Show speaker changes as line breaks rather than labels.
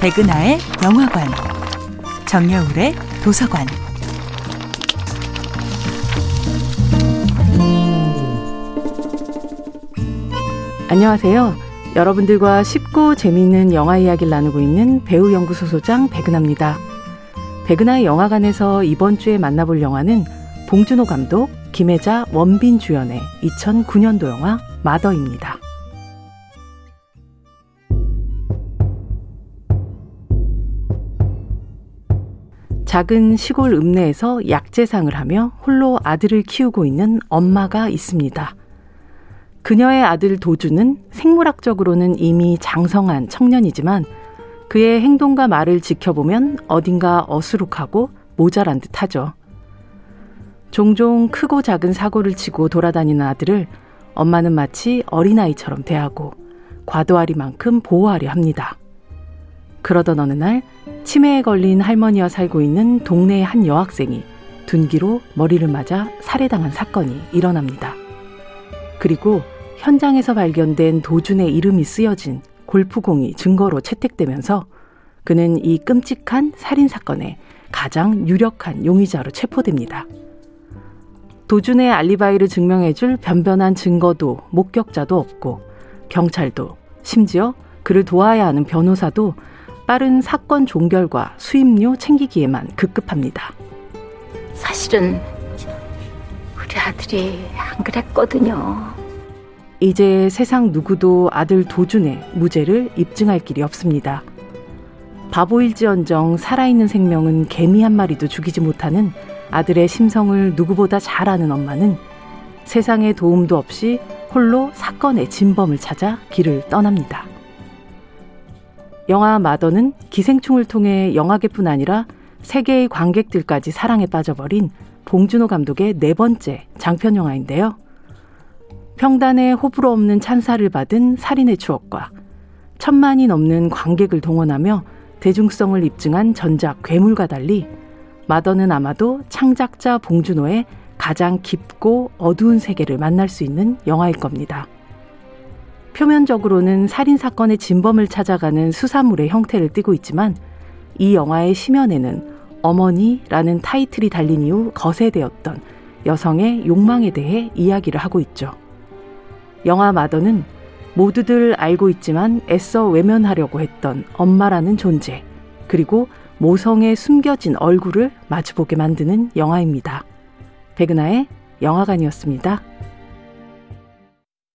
백은하의 영화관, 정여울의 도서관.
안녕하세요. 여러분들과 쉽고 재미있는 영화 이야기를 나누고 있는 배우 연구소 소장 백은하입니다. 백은하의 영화관에서 이번 주에 만나볼 영화는 봉준호 감독, 김혜자, 원빈 주연의 2009년도 영화 마더입니다. 작은 시골 읍내에서 약재상을 하며 홀로 아들을 키우고 있는 엄마가 있습니다. 그녀의 아들 도주는 생물학적으로는 이미 장성한 청년이지만 그의 행동과 말을 지켜보면 어딘가 어수룩하고 모자란 듯 하죠. 종종 크고 작은 사고를 치고 돌아다니는 아들을 엄마는 마치 어린아이처럼 대하고 과도하리만큼 보호하려 합니다. 그러던 어느 날 치매에 걸린 할머니와 살고 있는 동네의 한 여학생이 둔기로 머리를 맞아 살해당한 사건이 일어납니다. 그리고 현장에서 발견된 도준의 이름이 쓰여진 골프공이 증거로 채택되면서 그는 이 끔찍한 살인 사건의 가장 유력한 용의자로 체포됩니다. 도준의 알리바이를 증명해줄 변변한 증거도 목격자도 없고 경찰도 심지어 그를 도와야 하는 변호사도 빠른 사건 종결과 수임료 챙기기에만 급급합니다.
사실은 우리 아들이 안 그랬거든요.
이제 세상 누구도 아들 도준의 무죄를 입증할 길이 없습니다. 바보일지언정 살아있는 생명은 개미 한 마리도 죽이지 못하는 아들의 심성을 누구보다 잘 아는 엄마는 세상의 도움도 없이 홀로 사건의 진범을 찾아 길을 떠납니다. 영화 마더는 기생충을 통해 영화계뿐 아니라 세계의 관객들까지 사랑에 빠져버린 봉준호 감독의 네 번째 장편 영화인데요. 평단에 호불호 없는 찬사를 받은 살인의 추억과 천만이 넘는 관객을 동원하며 대중성을 입증한 전작 괴물과 달리 마더는 아마도 창작자 봉준호의 가장 깊고 어두운 세계를 만날 수 있는 영화일 겁니다. 표면적으로는 살인사건의 진범을 찾아가는 수사물의 형태를 띠고 있지만 이 영화의 심연에는 어머니라는 타이틀이 달린 이후 거세되었던 여성의 욕망에 대해 이야기를 하고 있죠. 영화 마더는 모두들 알고 있지만 애써 외면하려고 했던 엄마라는 존재, 그리고 모성의 숨겨진 얼굴을 마주보게 만드는 영화입니다. 백은하의 영화관이었습니다.